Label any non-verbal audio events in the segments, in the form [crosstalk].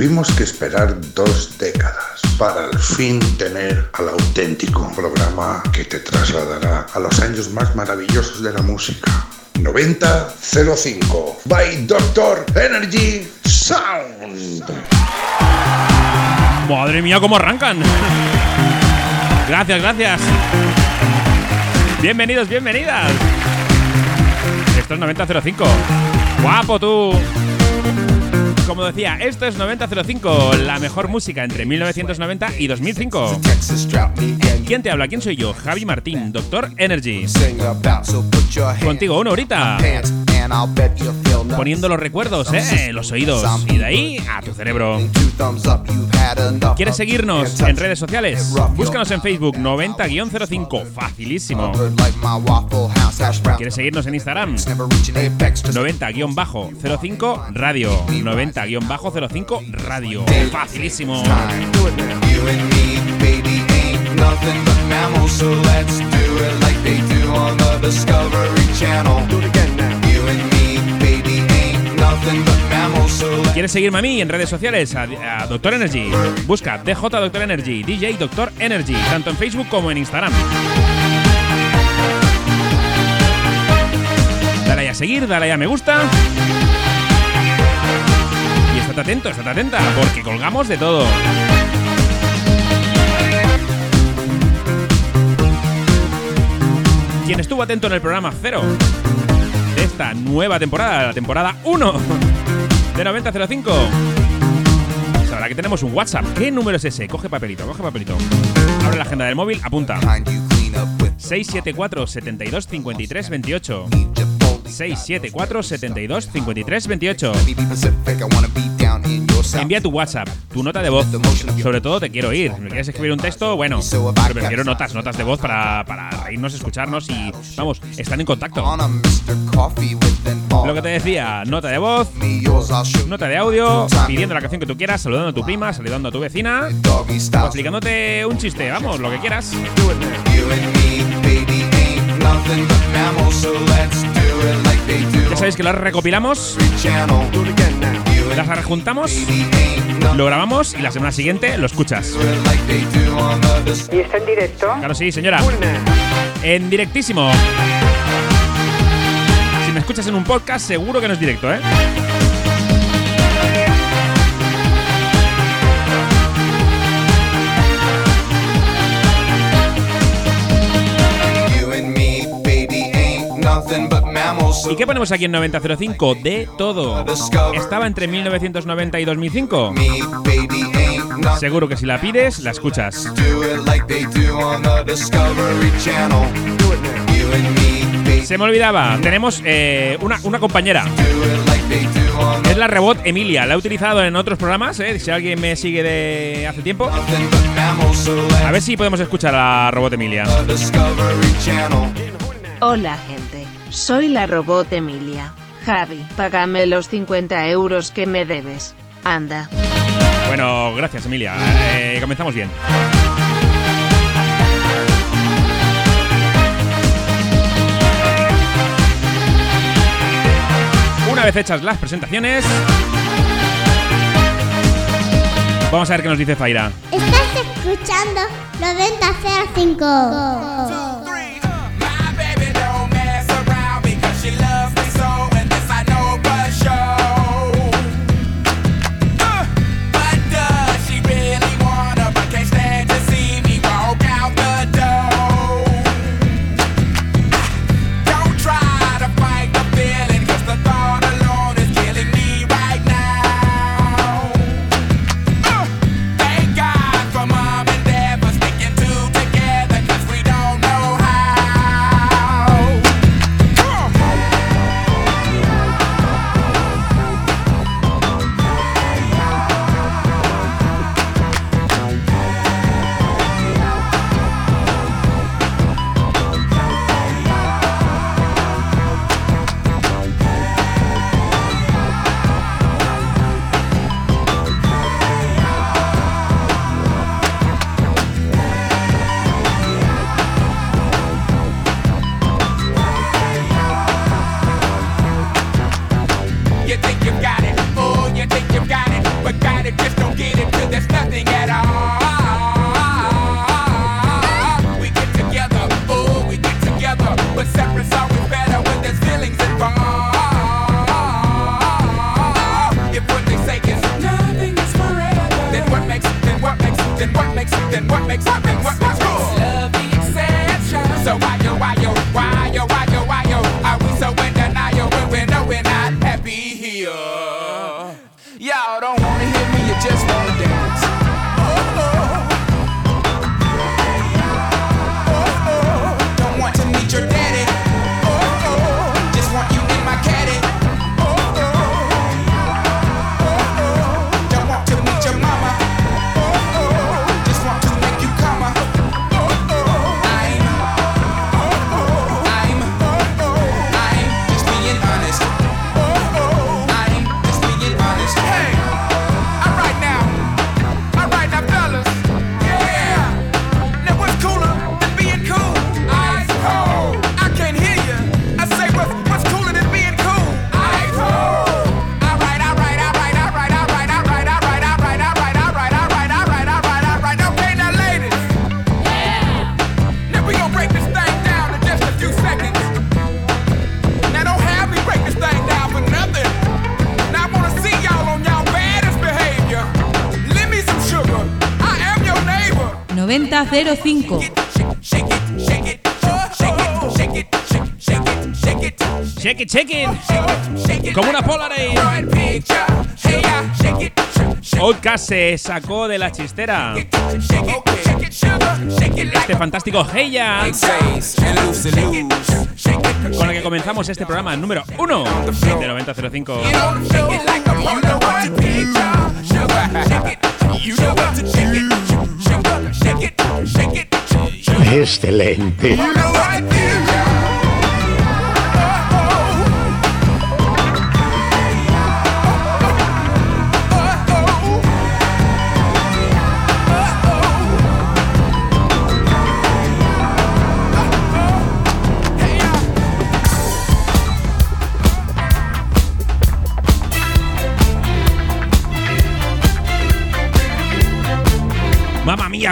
Tuvimos que esperar dos décadas para al fin tener al auténtico programa que te trasladará a los años más maravillosos de la música. 9005 by Doctor Energy Sound. Madre mía, cómo arrancan. Gracias, gracias. Bienvenidos, bienvenidas. Esto es 9005. Guapo tú. Como decía, esto es 9005, la mejor música entre 1990 y 2005. ¿Quién te habla? ¿Quién soy yo? Javi Martín, Doctor Energy. Contigo una horita. Poniendo los recuerdos, ¿eh? Los oídos. Y de ahí a tu cerebro. ¿Quieres seguirnos en redes sociales? Búscanos en Facebook 90-05. Facilísimo. ¿Quieres seguirnos en Instagram? 90-05 Radio. 90-05 Radio. Facilísimo. nothing but mammals, so let's do it like they do on the Discovery Channel. Do it again now. ¿Quieres seguirme a mí en redes sociales? A, Doctor Energy. Busca DJ Doctor Energy, DJ Doctor Energy, tanto en Facebook como en Instagram. Dale a seguir, dale a me gusta. Y estate atento, estate atenta, porque colgamos de todo. Quien estuvo atento en el programa cero esta nueva temporada, la temporada 1 de 9005. Sabrá que tenemos un WhatsApp. ¿Qué número es ese? Coge papelito, coge papelito. Abre la agenda del móvil, apunta. find you clean up with 674 72 53 28. 674 72 53 28. me be Pacific. I wanna be down in your south. Envía tu WhatsApp, tu nota de voz. Sobre todo te quiero. Si me quieres escribir un texto, bueno. Pero prefiero notas, notas de voz para, para reírnos, escucharnos y, vamos, están en contacto. Lo que te decía, nota de voz, nota de audio, pidiendo la canción que tú quieras, saludando a tu prima, saludando a tu vecina, explicándote un chiste, vamos, lo que quieras. Ya sabéis que las recopilamos, las and rejuntamos, lo grabamos y la semana siguiente lo escuchas. ¿Y está en directo? Claro, sí, señora. En directísimo. Si me escuchas en un podcast, seguro que no es directo, ¿eh? ¿Y qué ponemos aquí en 9005? De todo. ¿Estaba entre 1990 y 2005? me, baby, ain't nothing. Seguro que si la pides, la escuchas. Se me olvidaba, tenemos eh, una, una compañera. Es la Rebot Emilia. La he utilizado en otros programas, ¿eh? Si alguien me sigue de hace tiempo. A ver si podemos escuchar a la Robot Emilia. Hola gente, soy la robot Emilia. Javi, págame los 50 euros que me debes. Anda. Bueno, gracias Emilia. Eh, comenzamos bien. Una vez hechas las presentaciones, vamos a ver qué nos dice Zaira. Estás escuchando 9005. something 9005. Shake it, shake it. Como una Polaroid. Oka se sacó de la chistera. Este fantástico Heya. Con el que comenzamos este programa número 1 de 9005. Es excelente.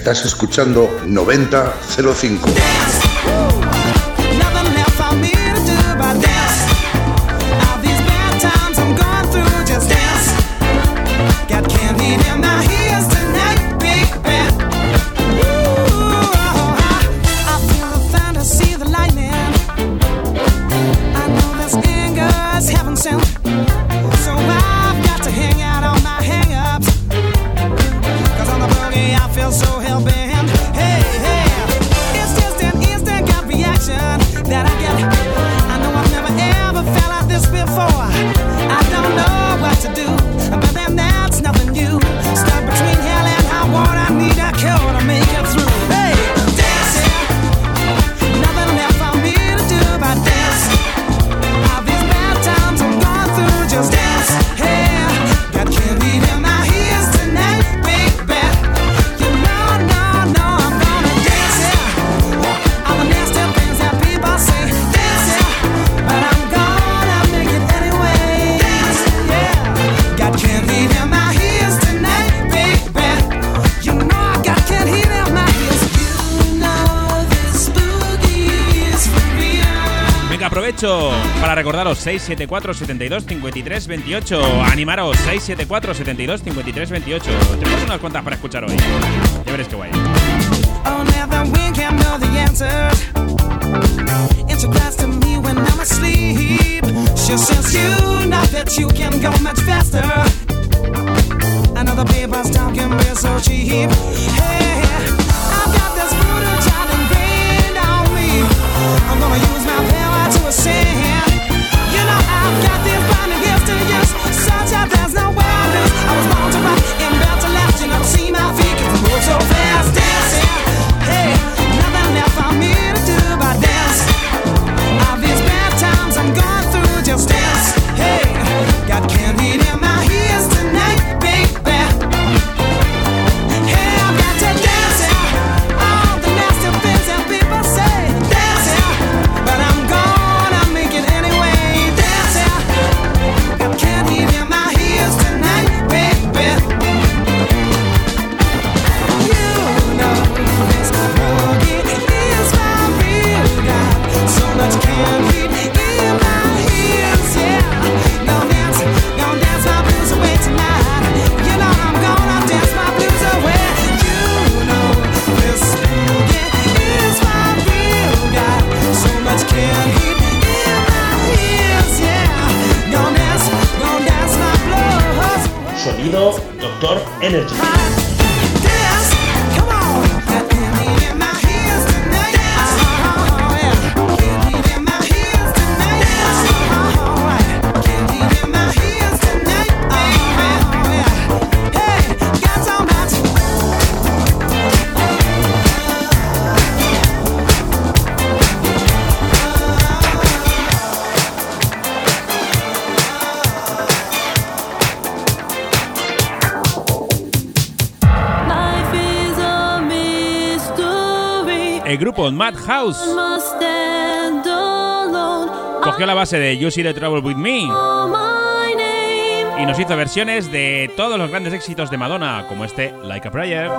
Estás escuchando 9005. Para recordaros, 674 72 53 28. Animaros, 674 72 53 28. Tenemos unas cuantas para escuchar hoy. Ya veréis qué guay. Oh, Another paper's talking real so cheap. Hey, I've got this brutal child and ingrained on me. I'm gonna use my power to ascend. so fast. energy. Grupo Madhouse cogió la base de You See the Trouble with Me y nos hizo versiones de todos los grandes éxitos de Madonna, como este Like a Prayer.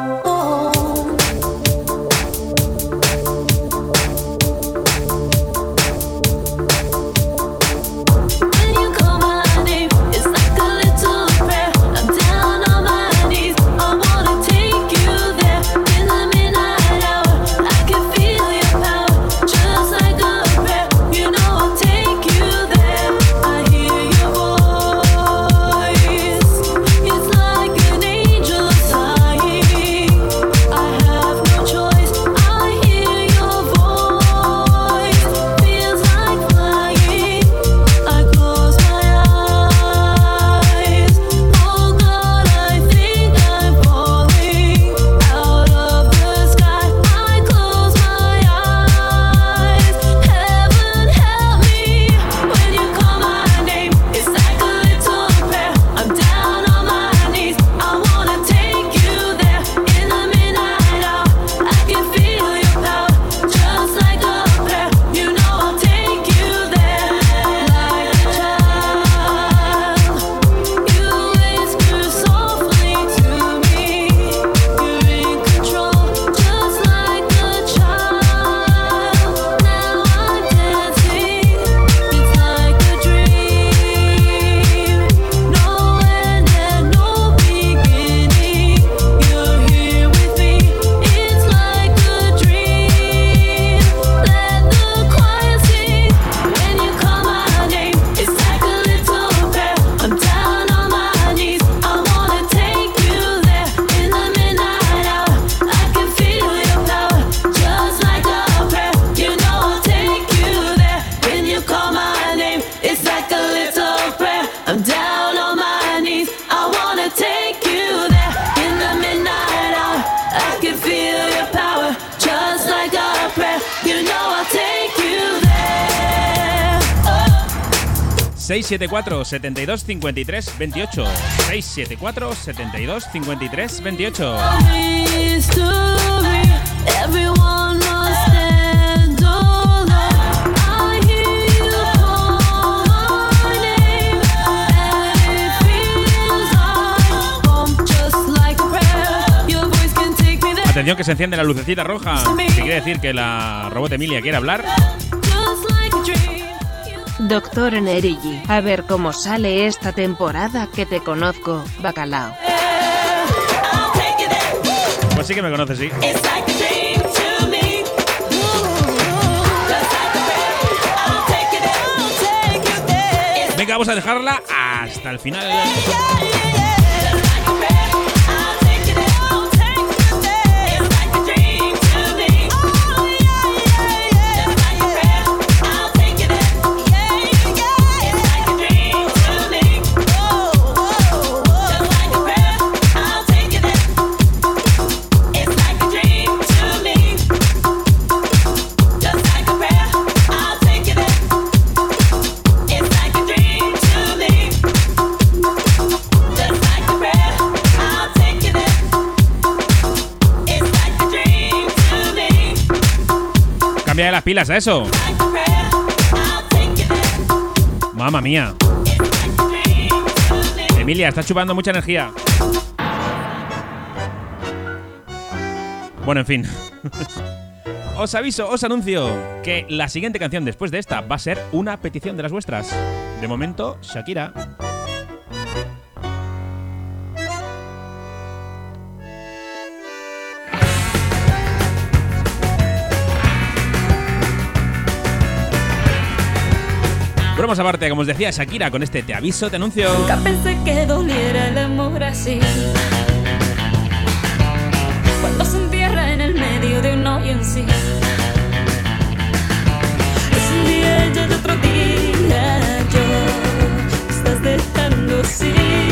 674 72 53 28 674 72 53 28 History, everyone must stand alone. I hear you call my name, and it feels like home, just like a prayer. Your voice can take me there, Atención que se enciende la lucecita roja. Si quiere decir que la robot Emilia quiere hablar, Doctor Nerigi, a ver cómo sale esta temporada que te conozco, bacalao. Pues sí que me conoce, sí. Venga, vamos a dejarla hasta el final. De las pilas a eso. Mamma mía. Emilia, está chupando mucha energía. Bueno, en fin. [laughs] Os aviso, os anuncio que la siguiente canción después de esta va a ser una petición de las vuestras. De momento, Shakira. Bromas aparte, como os decía Shakira, con este te aviso, te anuncio. Nunca pensé que doliera el amor así. Cuando se entierra en el medio de un hoyo en sí. Es un día y otro día yo. Estás dejando sin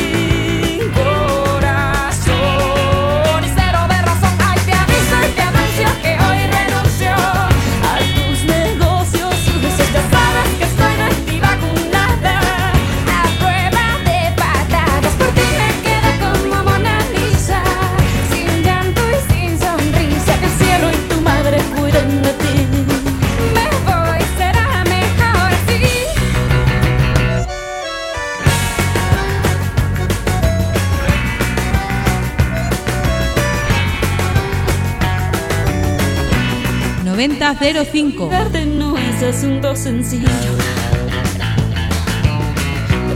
9005. Verte no es asunto sencillo.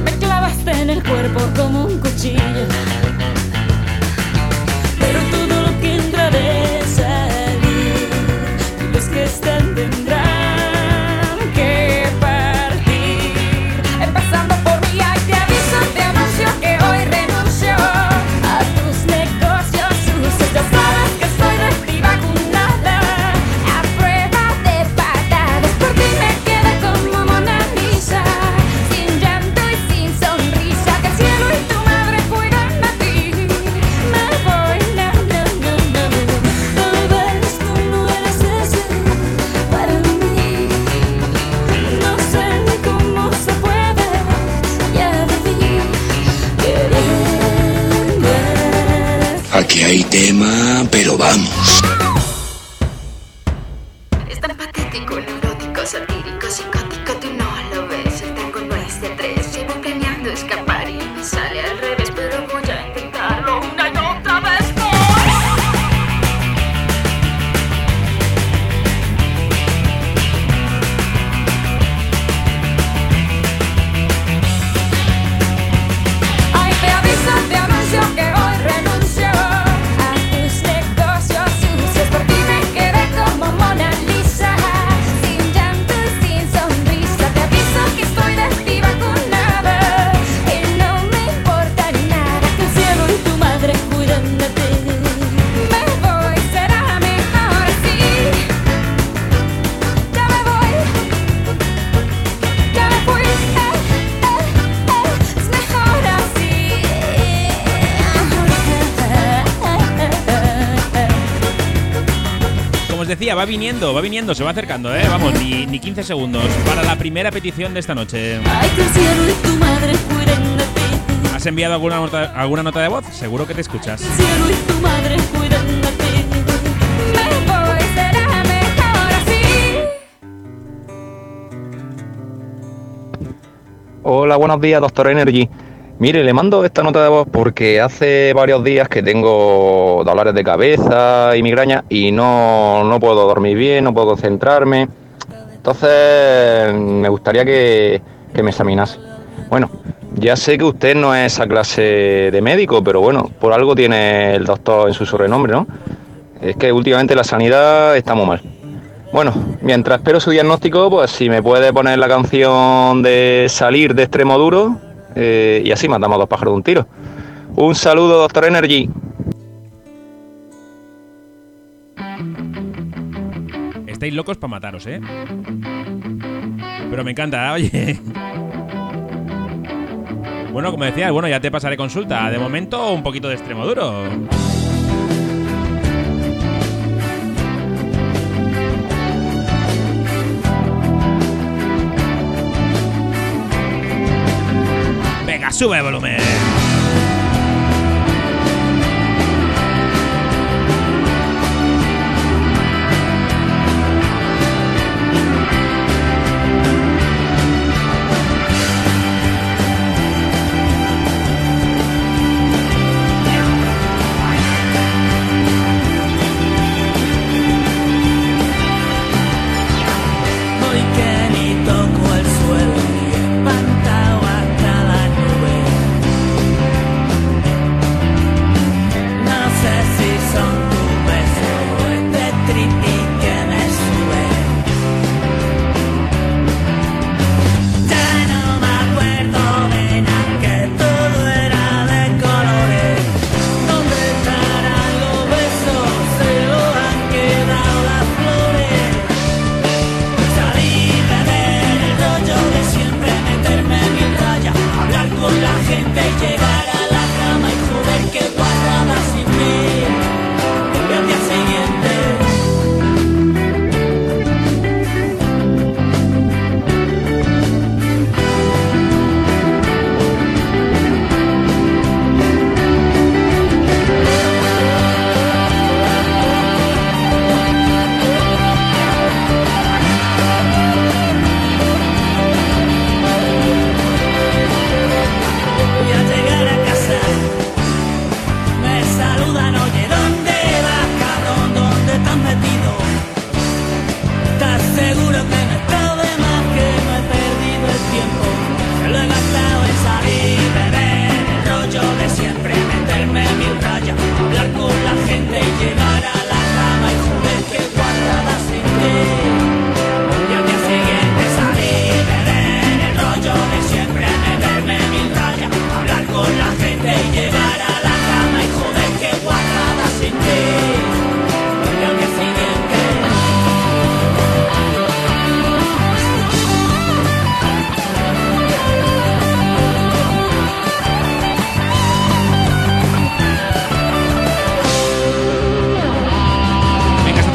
Me clavaste en el cuerpo como un cuchillo. Va viniendo, va viniendo, se va acercando, ¿eh? Vamos, ni, ni 15 segundos para la primera petición de esta noche. ¿Has enviado alguna nota, alguna nota de voz? Seguro que te escuchas. Hola, buenos días, doctor Energy. Mire, le mando esta nota de voz porque hace varios días que tengo dolores de cabeza y migraña y no, no puedo dormir bien, no puedo concentrarme. Entonces, me gustaría que, que me examinase. Bueno, ya sé que usted no es esa clase de médico, pero bueno, por algo tiene el doctor en su sobrenombre, ¿no? Es que últimamente la sanidad está muy mal. Bueno, mientras espero su diagnóstico, pues si me puede poner la canción de Salir de Extremo Duro eh, y así matamos a dos pájaros de un tiro. Un saludo, doctor Energy. Estáis locos para mataros, ¿eh? Pero me encanta, [laughs] oye. Bueno, como decía, bueno, ya te pasaré consulta. De momento, un poquito de extremo duro. Sube el volumen.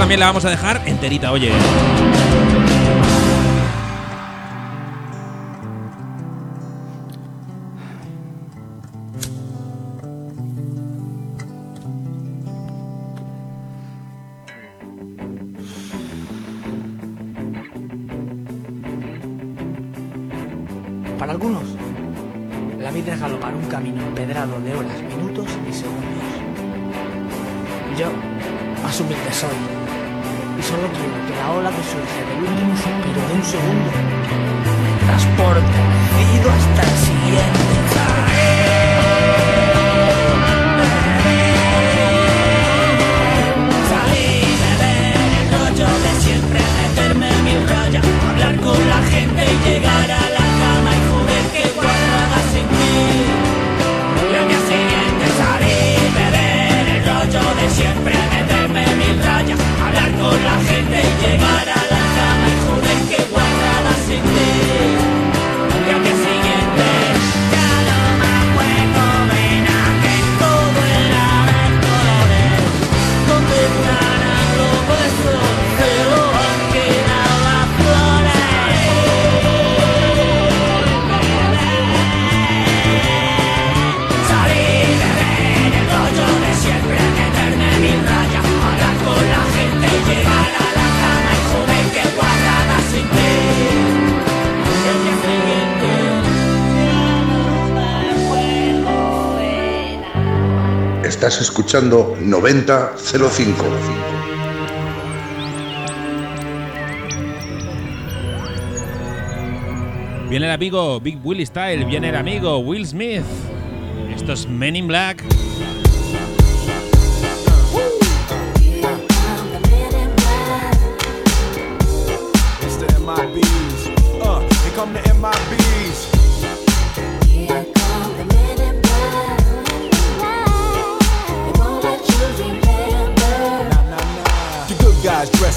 También la vamos a dejar enterita, oye. Estás escuchando 9005. Viene el amigo Big Willie Style, viene el amigo Will Smith. Esto es Men in Black.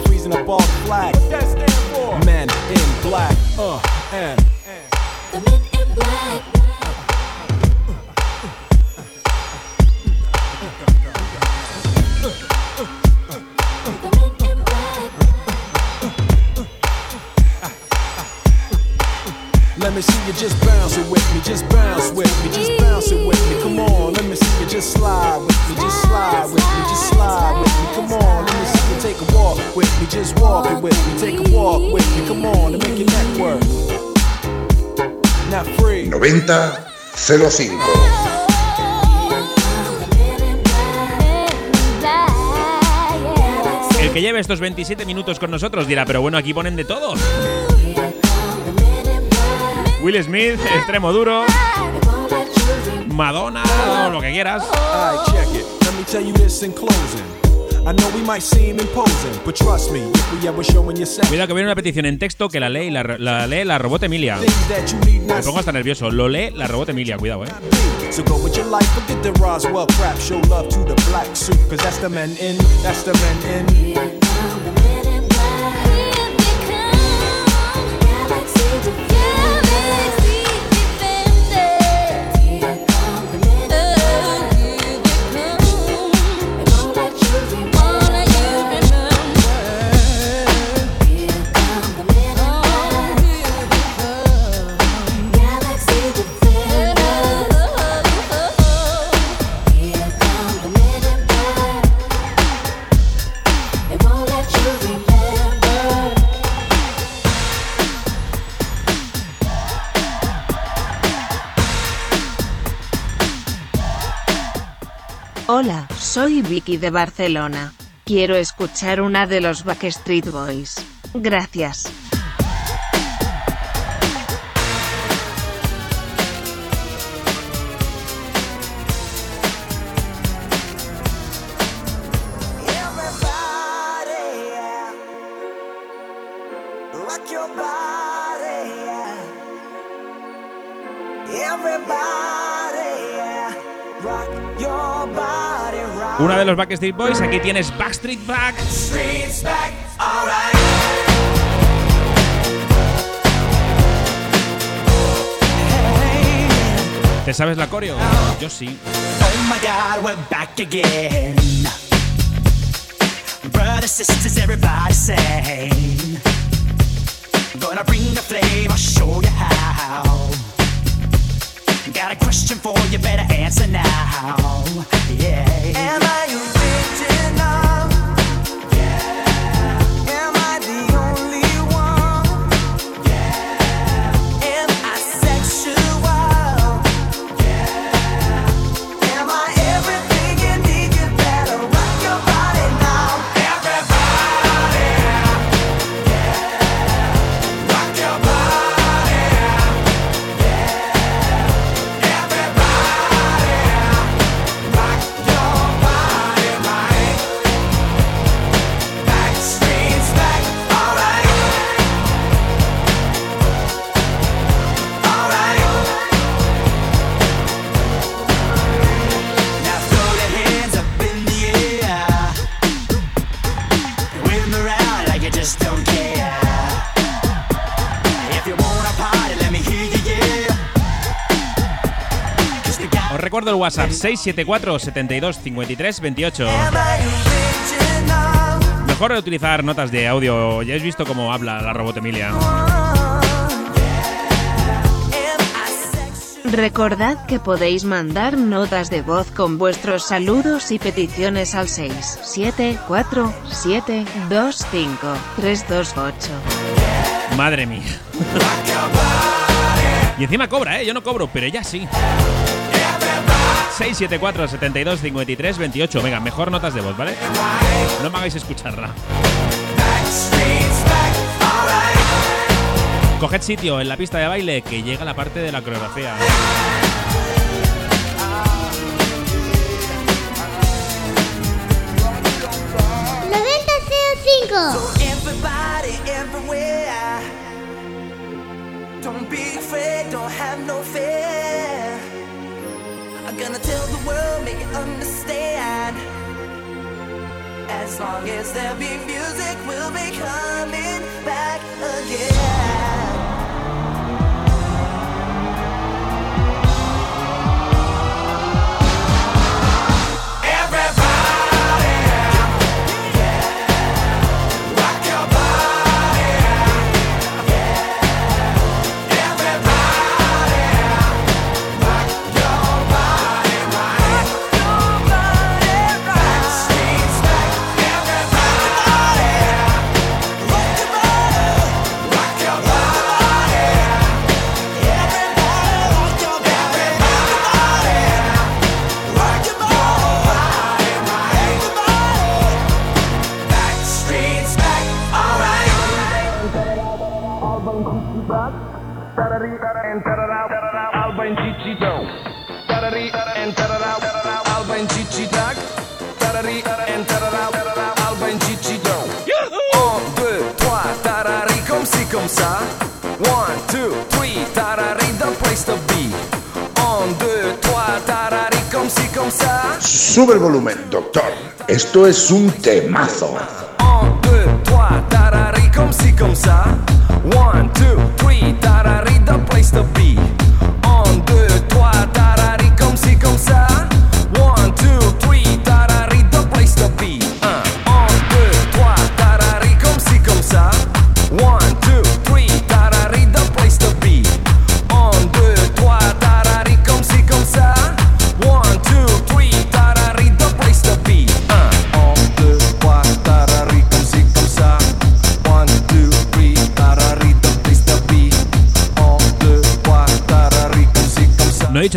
freezing up all the flag. What that stand for? Men in black. Uh, and. The men in black. Let me see you just bounce it with me, just bounce with me, just bounce it with me. Come on, let me see you just slide with me, just slide with me, just slide with me. Come on, let me see you take a walk with me, just walk it with me, take a walk with me. Come on, and make your neck work. Not free. 9005. El que lleve estos 27 minutos con nosotros dirá, pero bueno, aquí ponen de todo. Will Smith, extremo duro. Madonna, o lo que quieras. Cuidado que viene una petición en texto que la lee, la, la lee la robot Emilia. Me pongo hasta nervioso. Lo lee la robot Emilia, cuidado, eh. So go with your life, forget the Roswell crap. Show love to the black suit, cause that's the men in, that's the men in. Hola, soy Vicky de Barcelona. Quiero escuchar una de los Backstreet Boys. Gracias. Una de los Backstreet Boys, aquí tienes Backstreet Back. ¿Te sabes la coreo? Yo sí. Oh my god, we're back again. Brothers, sisters, everybody sing. Gonna bring the flame, I'll show you how. Got a question for you, better answer now. Yeah. Recuerdo el WhatsApp 674 72 53 28. Mejor utilizar notas de audio. Ya habéis visto cómo habla la robot Emilia. Recordad que podéis mandar notas de voz con vuestros saludos y peticiones al 674-725-328. Madre mía. [laughs] y encima cobra, ¿eh? Yo no cobro, pero ella sí. 674 72 53 28. Venga, mejor notas de voz, ¿vale? No me hagáis escucharla. Coged sitio en la pista de baile que llega la parte de la coreografía. So everybody, everywhere. Don't be afraid, don't have no fear. Gonna tell the world, make it understand. As long as there be music, we'll be coming back again. Sube el volumen, doctor. Esto es un temazo. One, two, three,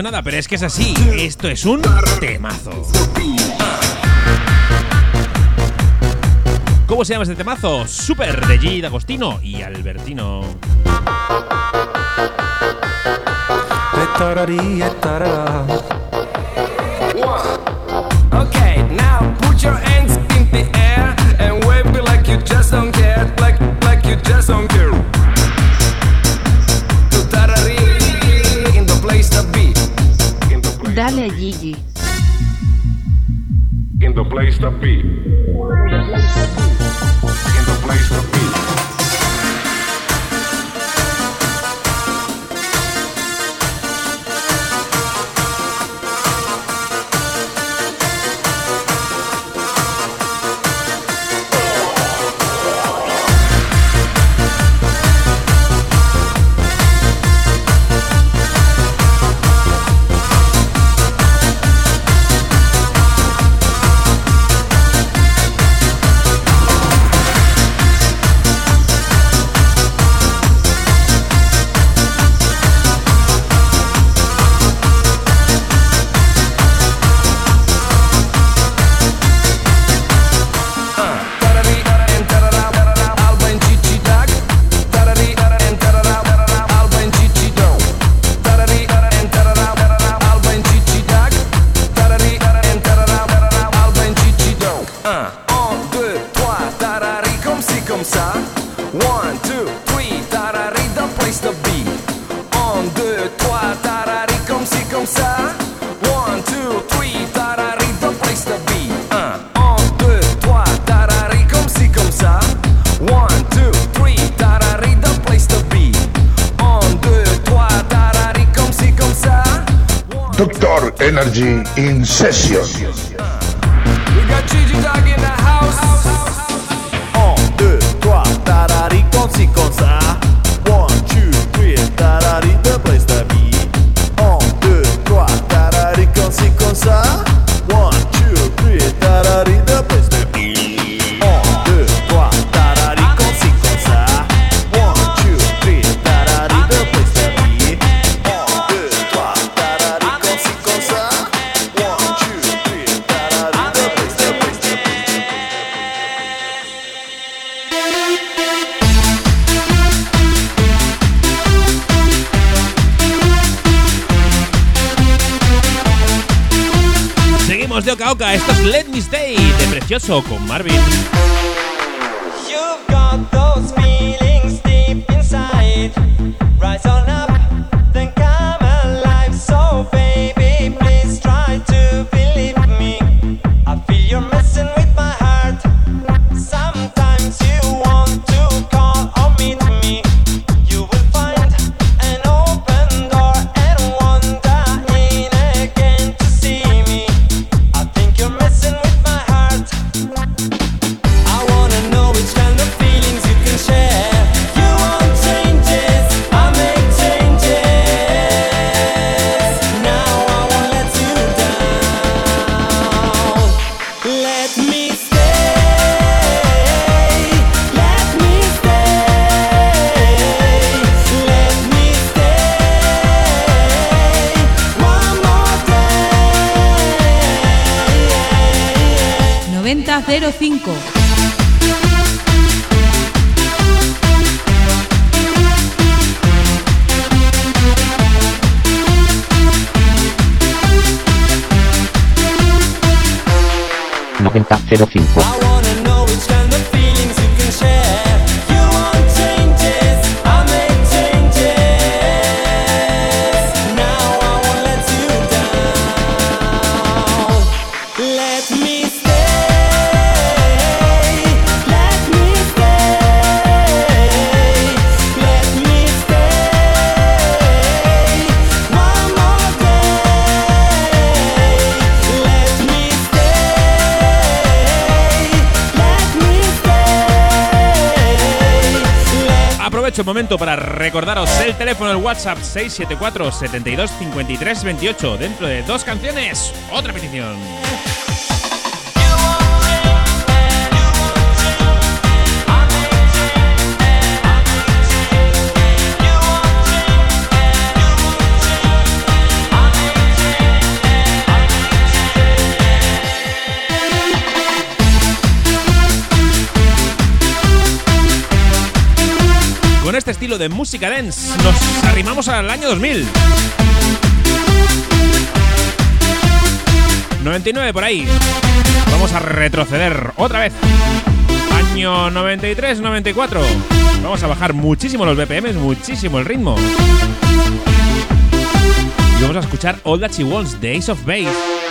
nada, pero es que es así. Esto es un temazo. ¿Cómo se llama este temazo? Super de G. D'Agostino y Albertino. Dale a Gigi. In the place to be. In the place to be. Con Marvin. El momento para recordaros el teléfono del WhatsApp 674 72 53 28. Dentro de dos canciones, otra petición. Este estilo de música dance nos arrimamos al año 2000. 99 por ahí. Vamos a retroceder otra vez. Año 93-94. Vamos a bajar muchísimo los BPMs, muchísimo el ritmo. Y vamos a escuchar All That She Wants de Ace of Base.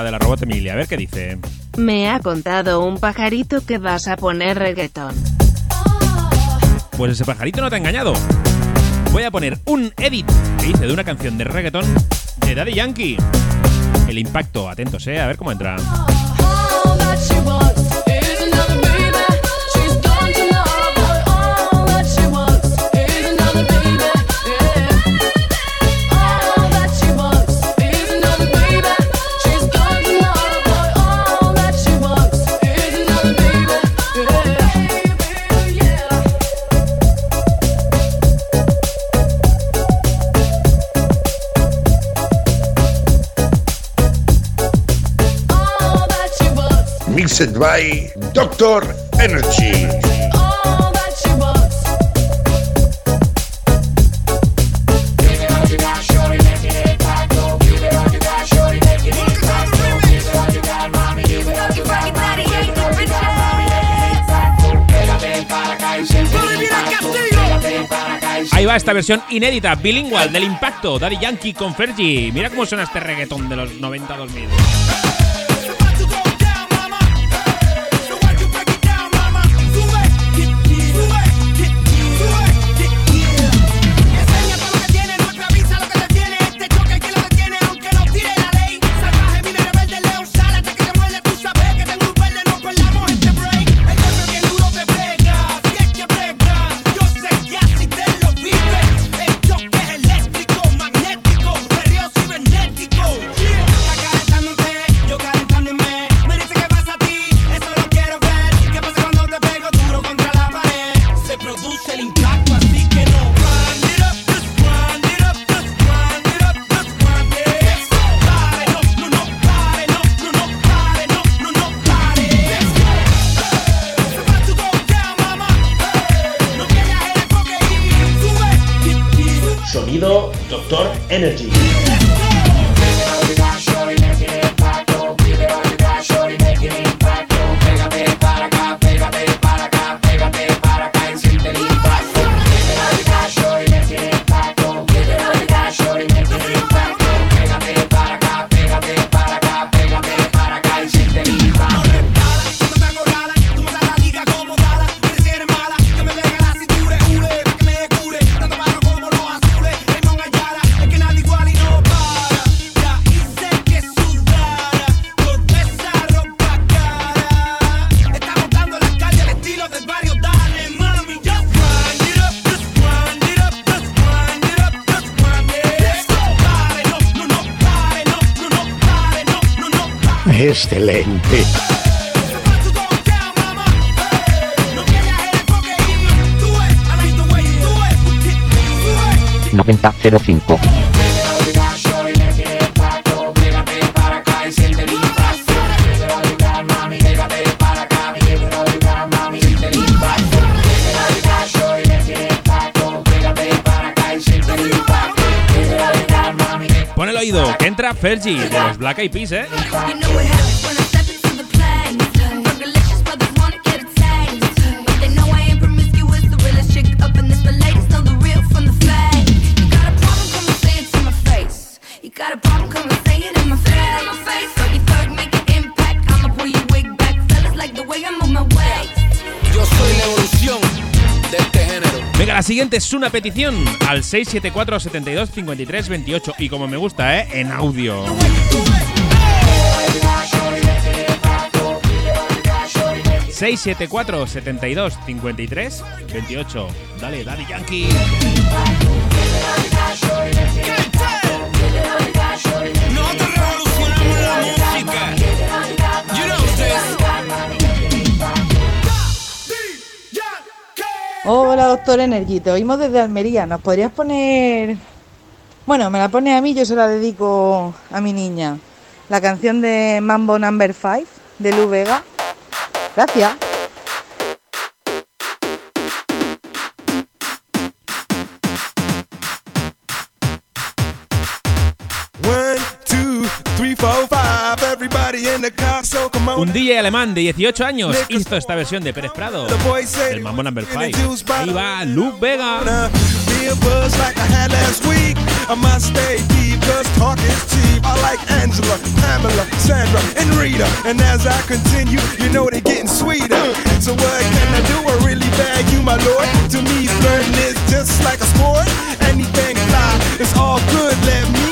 De la robot Emilia. A ver qué dice. Me ha contado un pajarito que vas a poner reggaetón. Pues ese pajarito no te ha engañado. Voy a poner un edit que hice de una canción de reggaeton de Daddy Yankee. El impacto, atentos, eh, a ver cómo entra. By Doctor Energy. Ahí va esta versión inédita, bilingüe del impacto, Daddy Yankee con Fergie. Mira cómo suena este reggaetón de los 90-2000. Doctor Energy. excelente. noventa cero cinco Fergie de los Black Eyed Peas, ¿eh? Siguiente es una petición al 674 72 53 28 y como me gusta, ¿eh? En audio. 674 72 53 28. Dale, dale, Yankee. Hola, doctor Energy, te oímos desde Almería. ¿Nos podrías poner... Bueno, me la pone a mí, yo se la dedico a mi niña. La canción de Mambo Number 5 de Lu Vega. Gracias. Un DJ alemán de 18 años hizo esta versión de Pérez Prado, del Mambo Number 5. Ahí va Luke Vega. Be a buzz like I had last week. I must stay deep, cause talk is cheap. I like Angela, Pamela, Sandra, and Rita. And as I continue, you know they're getting sweeter. So what can I do? I really bag you, my lord. To me, flirting is just like a sport. Anything fly, it's all good. Let me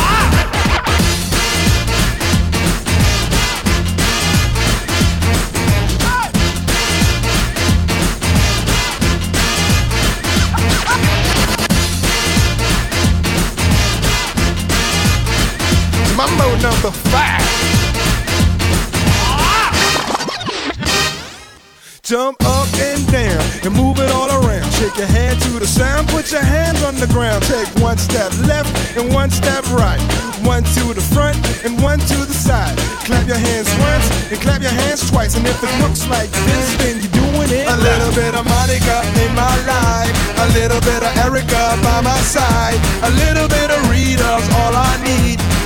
Mambo number five. Jump up and down and move it all around. Shake your hand to the sound, put your hands on the ground. Take one step left and one step right. One to the front and one to the side. Clap your hands once and clap your hands twice. And if it looks like this, then you're doing it. A little bit of Monica in my life. A little bit of Erica by my side. A little bit of Rita's all I need.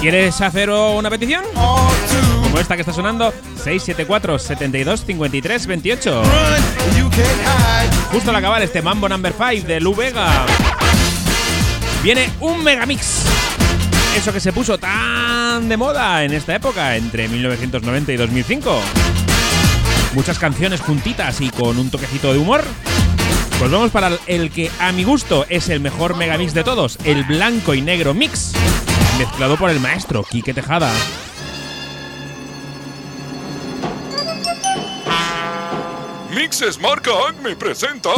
¿Quieres hacer una petición? Como esta que está sonando, 674 72 53 28. Justo al acabar este Mambo Number 5 de Lu Vega. Viene un megamix. Eso que se puso tan de moda en esta época, entre 1990 y 2005. Muchas canciones juntitas y con un toquecito de humor. Pues vamos para el que a mi gusto es el mejor megamix de todos, el blanco y negro mix, mezclado por el maestro Quique Tejada. Mixes Marca Acme presenta.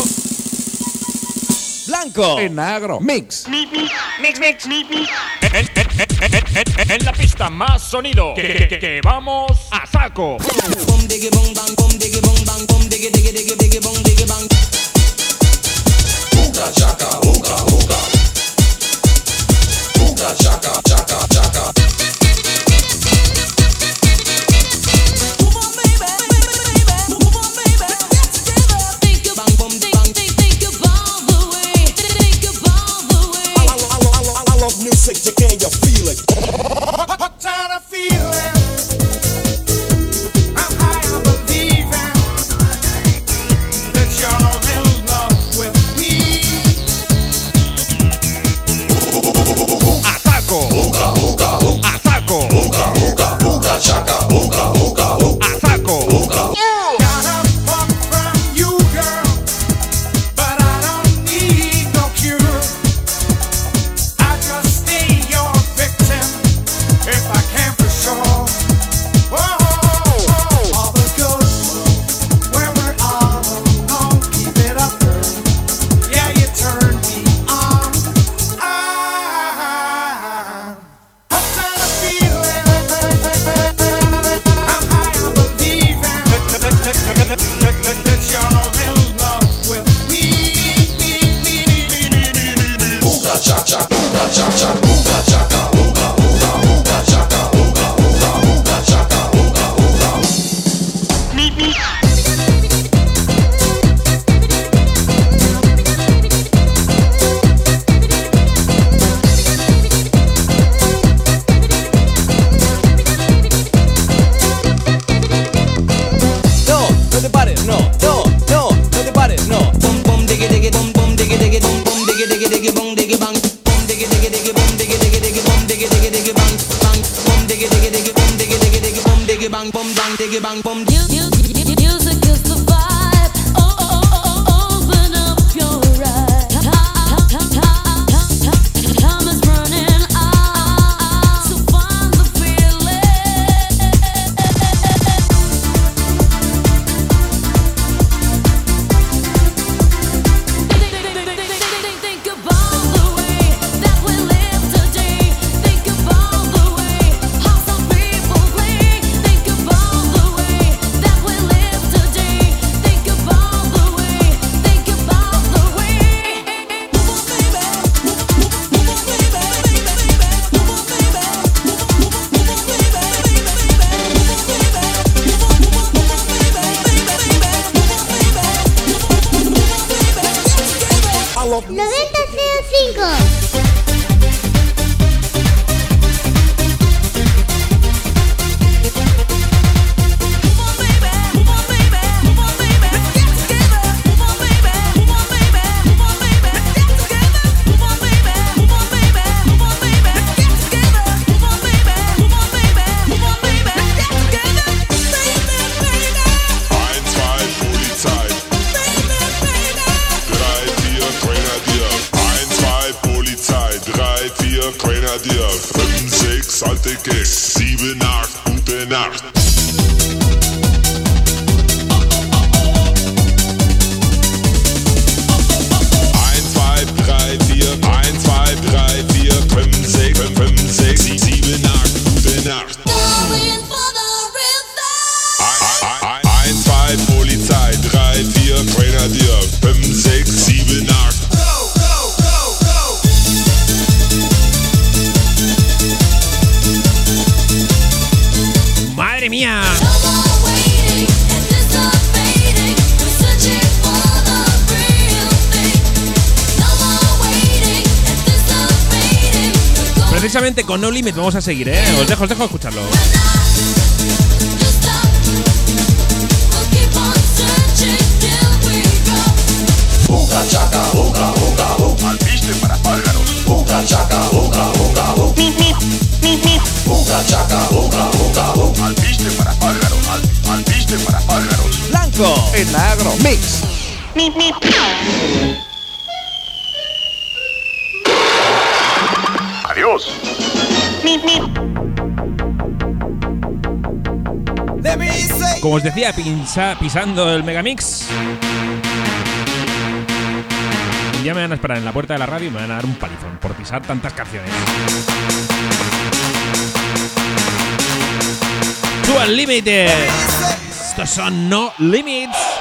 Blanco y negro. Mix. Mix, mix, en, en la pista más sonido. Que, que- que- que vamos a saco. I dir. 5, 6, alte Keks. 7, 8, gute Nacht. Con No Limit vamos a seguir, ¿eh? Os dejo, os dejo escucharlo. Uga chaca, uga, uga, uga. Alpiste para pájaros. Uga chaca, uga, uga, uga. Uga chaca, uga, uga, uga. Alpiste para pájaros. Al- Alpiste para pájaros. Blanco en la agro mix. Adiós. Como os decía, pisando el Megamix. Día me van a esperar en la puerta de la radio y me van a dar un palizón por pisar tantas canciones. To Unlimited. Estos son No Limits.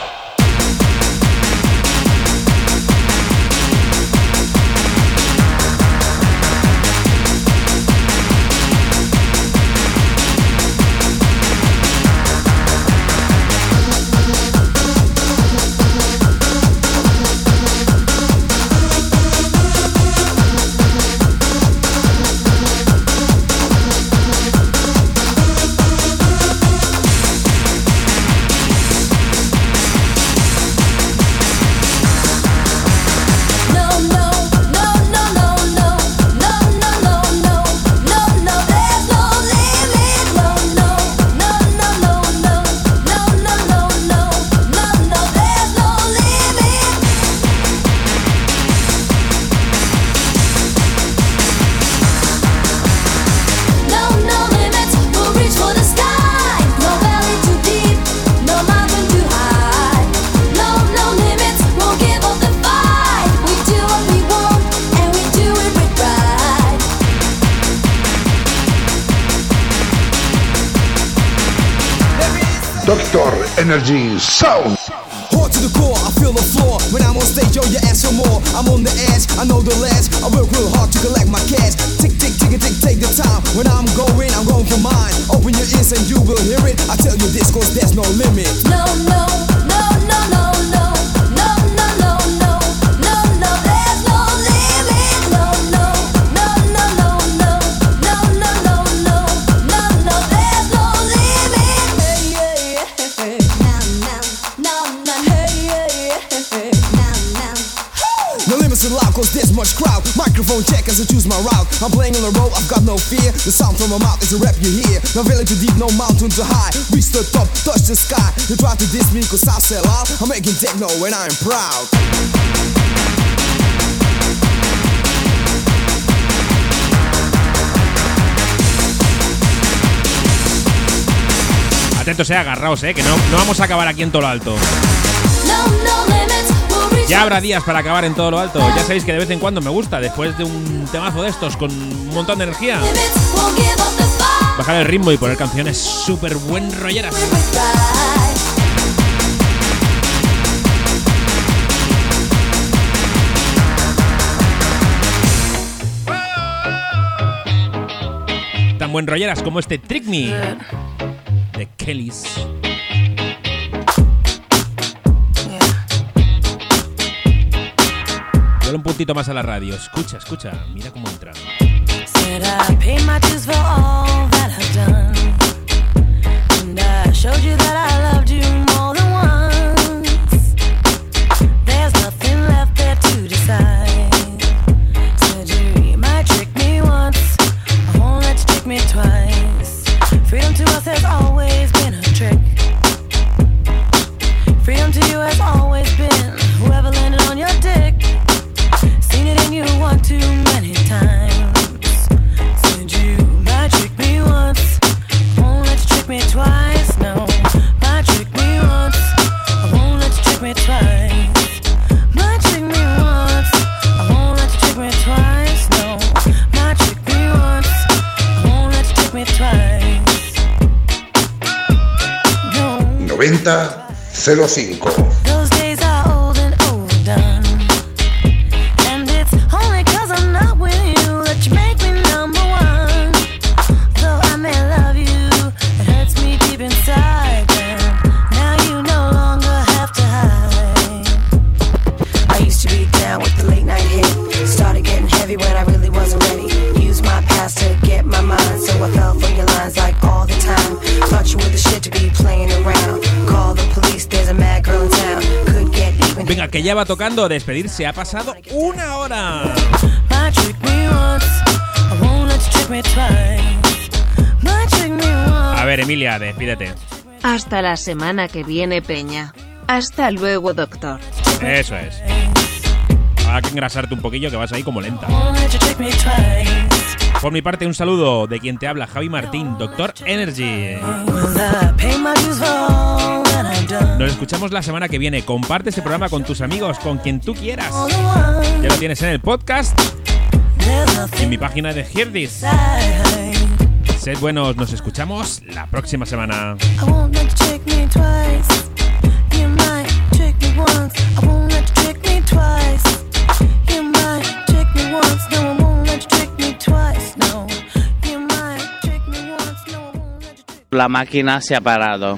And I'm proud. Atentos, eh, agarraos, eh, que no, no vamos a acabar aquí en todo lo alto. Ya habrá días para acabar en todo lo alto. Ya sabéis que de vez en cuando me gusta, después de un temazo de estos con un montón de energía, bajar el ritmo y poner canciones súper buen rolleras. Buen rolleras como este Trick Me de Kellys. Dale un puntito más a la radio. Escucha, escucha. Mira cómo entra. To has always been a trick. Freedom to you has always been whoever landed on your dick. Seen it you one too 3005. Ya va tocando despedirse. Ha pasado una hora. A ver, Emilia, despídete. Hasta la semana que viene, Peña. Hasta luego, doctor. Eso es. Habrá que engrasarte un poquillo que vas ahí como lenta. Por mi parte, un saludo de quien te habla, Javi Martín, Doctor Energy. Nos escuchamos la semana que viene. Comparte este programa con tus amigos, con quien tú quieras. Ya lo tienes en el podcast en mi página de Hear This. inside. Sed buenos, nos escuchamos la próxima semana. La máquina se ha parado.